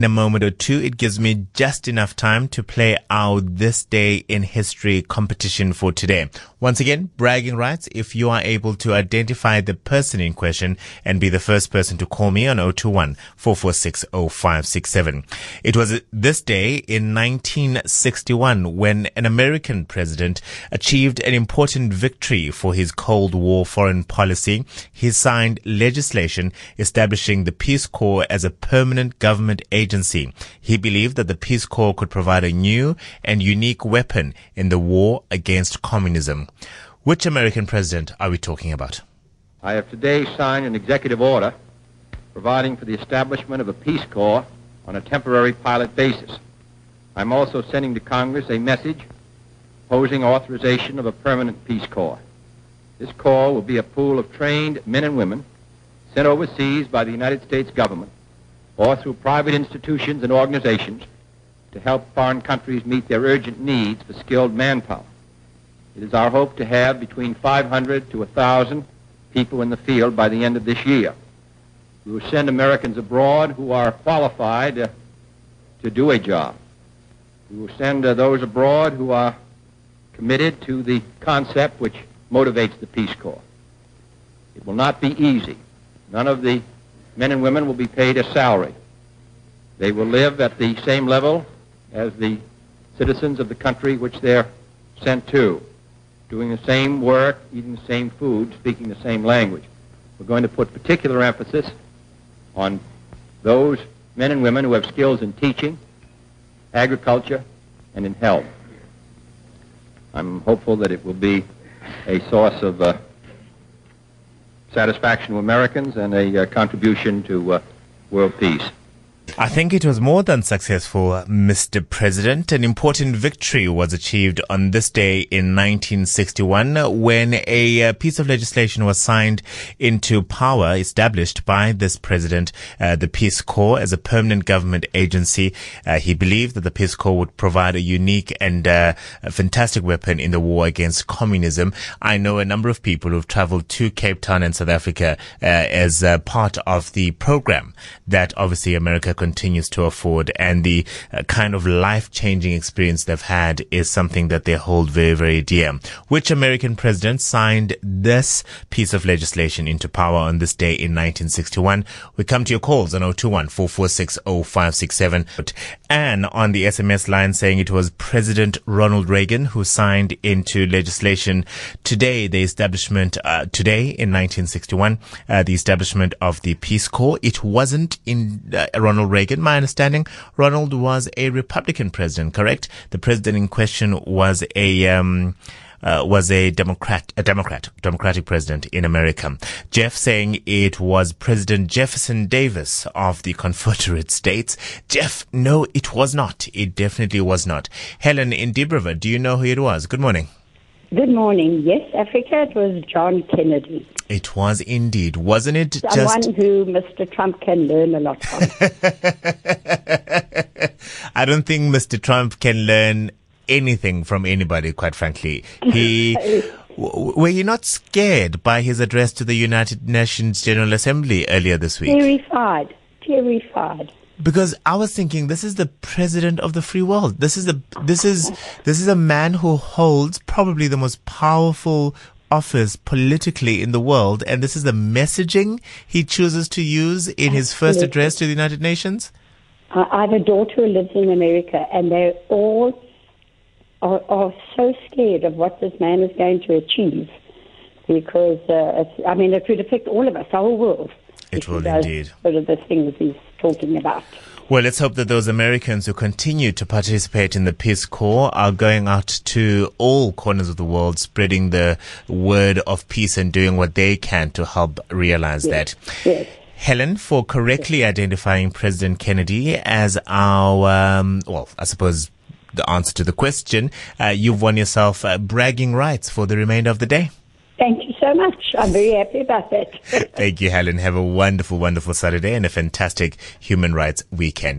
In a moment or two, it gives me just enough time to play out This Day in History competition for today. Once again, bragging rights if you are able to identify the person in question and be the first person to call me on 021 446 0567. It was this day in 1961 when an American president achieved an important victory for his Cold War foreign policy. He signed legislation establishing the Peace Corps as a permanent government agency agency. He believed that the Peace Corps could provide a new and unique weapon in the war against communism. Which American president are we talking about? I have today signed an executive order providing for the establishment of a Peace Corps on a temporary pilot basis. I'm also sending to Congress a message opposing authorization of a permanent Peace Corps. This Corps will be a pool of trained men and women sent overseas by the United States government or through private institutions and organizations to help foreign countries meet their urgent needs for skilled manpower. It is our hope to have between 500 to 1,000 people in the field by the end of this year. We will send Americans abroad who are qualified uh, to do a job. We will send uh, those abroad who are committed to the concept which motivates the Peace Corps. It will not be easy. None of the men and women will be paid a salary. They will live at the same level as the citizens of the country which they're sent to, doing the same work, eating the same food, speaking the same language. We're going to put particular emphasis on those men and women who have skills in teaching, agriculture, and in health. I'm hopeful that it will be a source of uh, satisfaction to Americans and a uh, contribution to uh, world peace. I think it was more than successful, Mr. President. An important victory was achieved on this day in 1961 when a uh, piece of legislation was signed into power established by this president, uh, the Peace Corps as a permanent government agency. Uh, he believed that the Peace Corps would provide a unique and uh, a fantastic weapon in the war against communism. I know a number of people who've traveled to Cape Town and South Africa uh, as part of the program that obviously America continues to afford and the uh, kind of life changing experience they've had is something that they hold very, very dear. Which American president signed this piece of legislation into power on this day in 1961? We come to your calls on 021 446 0567. Anne on the SMS line saying it was President Ronald Reagan who signed into legislation today the establishment, uh, today in 1961, uh, the establishment of the Peace Corps. It wasn't in uh, Ronald Reagan. My understanding, Ronald was a Republican president, correct? The president in question was a, um, uh, was a Democrat, a Democrat, Democratic president in America. Jeff saying it was President Jefferson Davis of the Confederate States. Jeff, no, it was not. It definitely was not. Hellen in Deep do you know who it was? Good morning. Good morning. Yes, Africa, it was John Kennedy. It was indeed, wasn't it? Someone just... who Mr. Trump can learn a lot from. I don't think Mr. Trump can learn anything from anybody, quite frankly. He. were you not scared by his address to the United Nations General Assembly earlier this week? Terrified. Terrified because I was thinking this is the president of the free world. This is the this is this is a man who holds probably the most powerful office politically in the world, and this is the messaging he chooses to use in his first address to the United Nations. I have a daughter who lives in America, and they all are, are so scared of what this man is going to achieve because uh, I mean it would affect all of us, our world. It will indeed. Sort of the things he's talking about. Well, let's hope that those Americans who continue to participate in the Peace Corps are going out to all corners of the world, spreading the word of peace and doing what they can to help realize yes. that. Yes. Hellen, for correctly yes. identifying President Kennedy as our, um, well, I suppose the answer to the question, uh, you've won yourself uh, bragging rights for the remainder of the day. Thank you so much. I'm very happy about that. Thank you, Hellen. Have a wonderful, wonderful Saturday and a fantastic human rights weekend.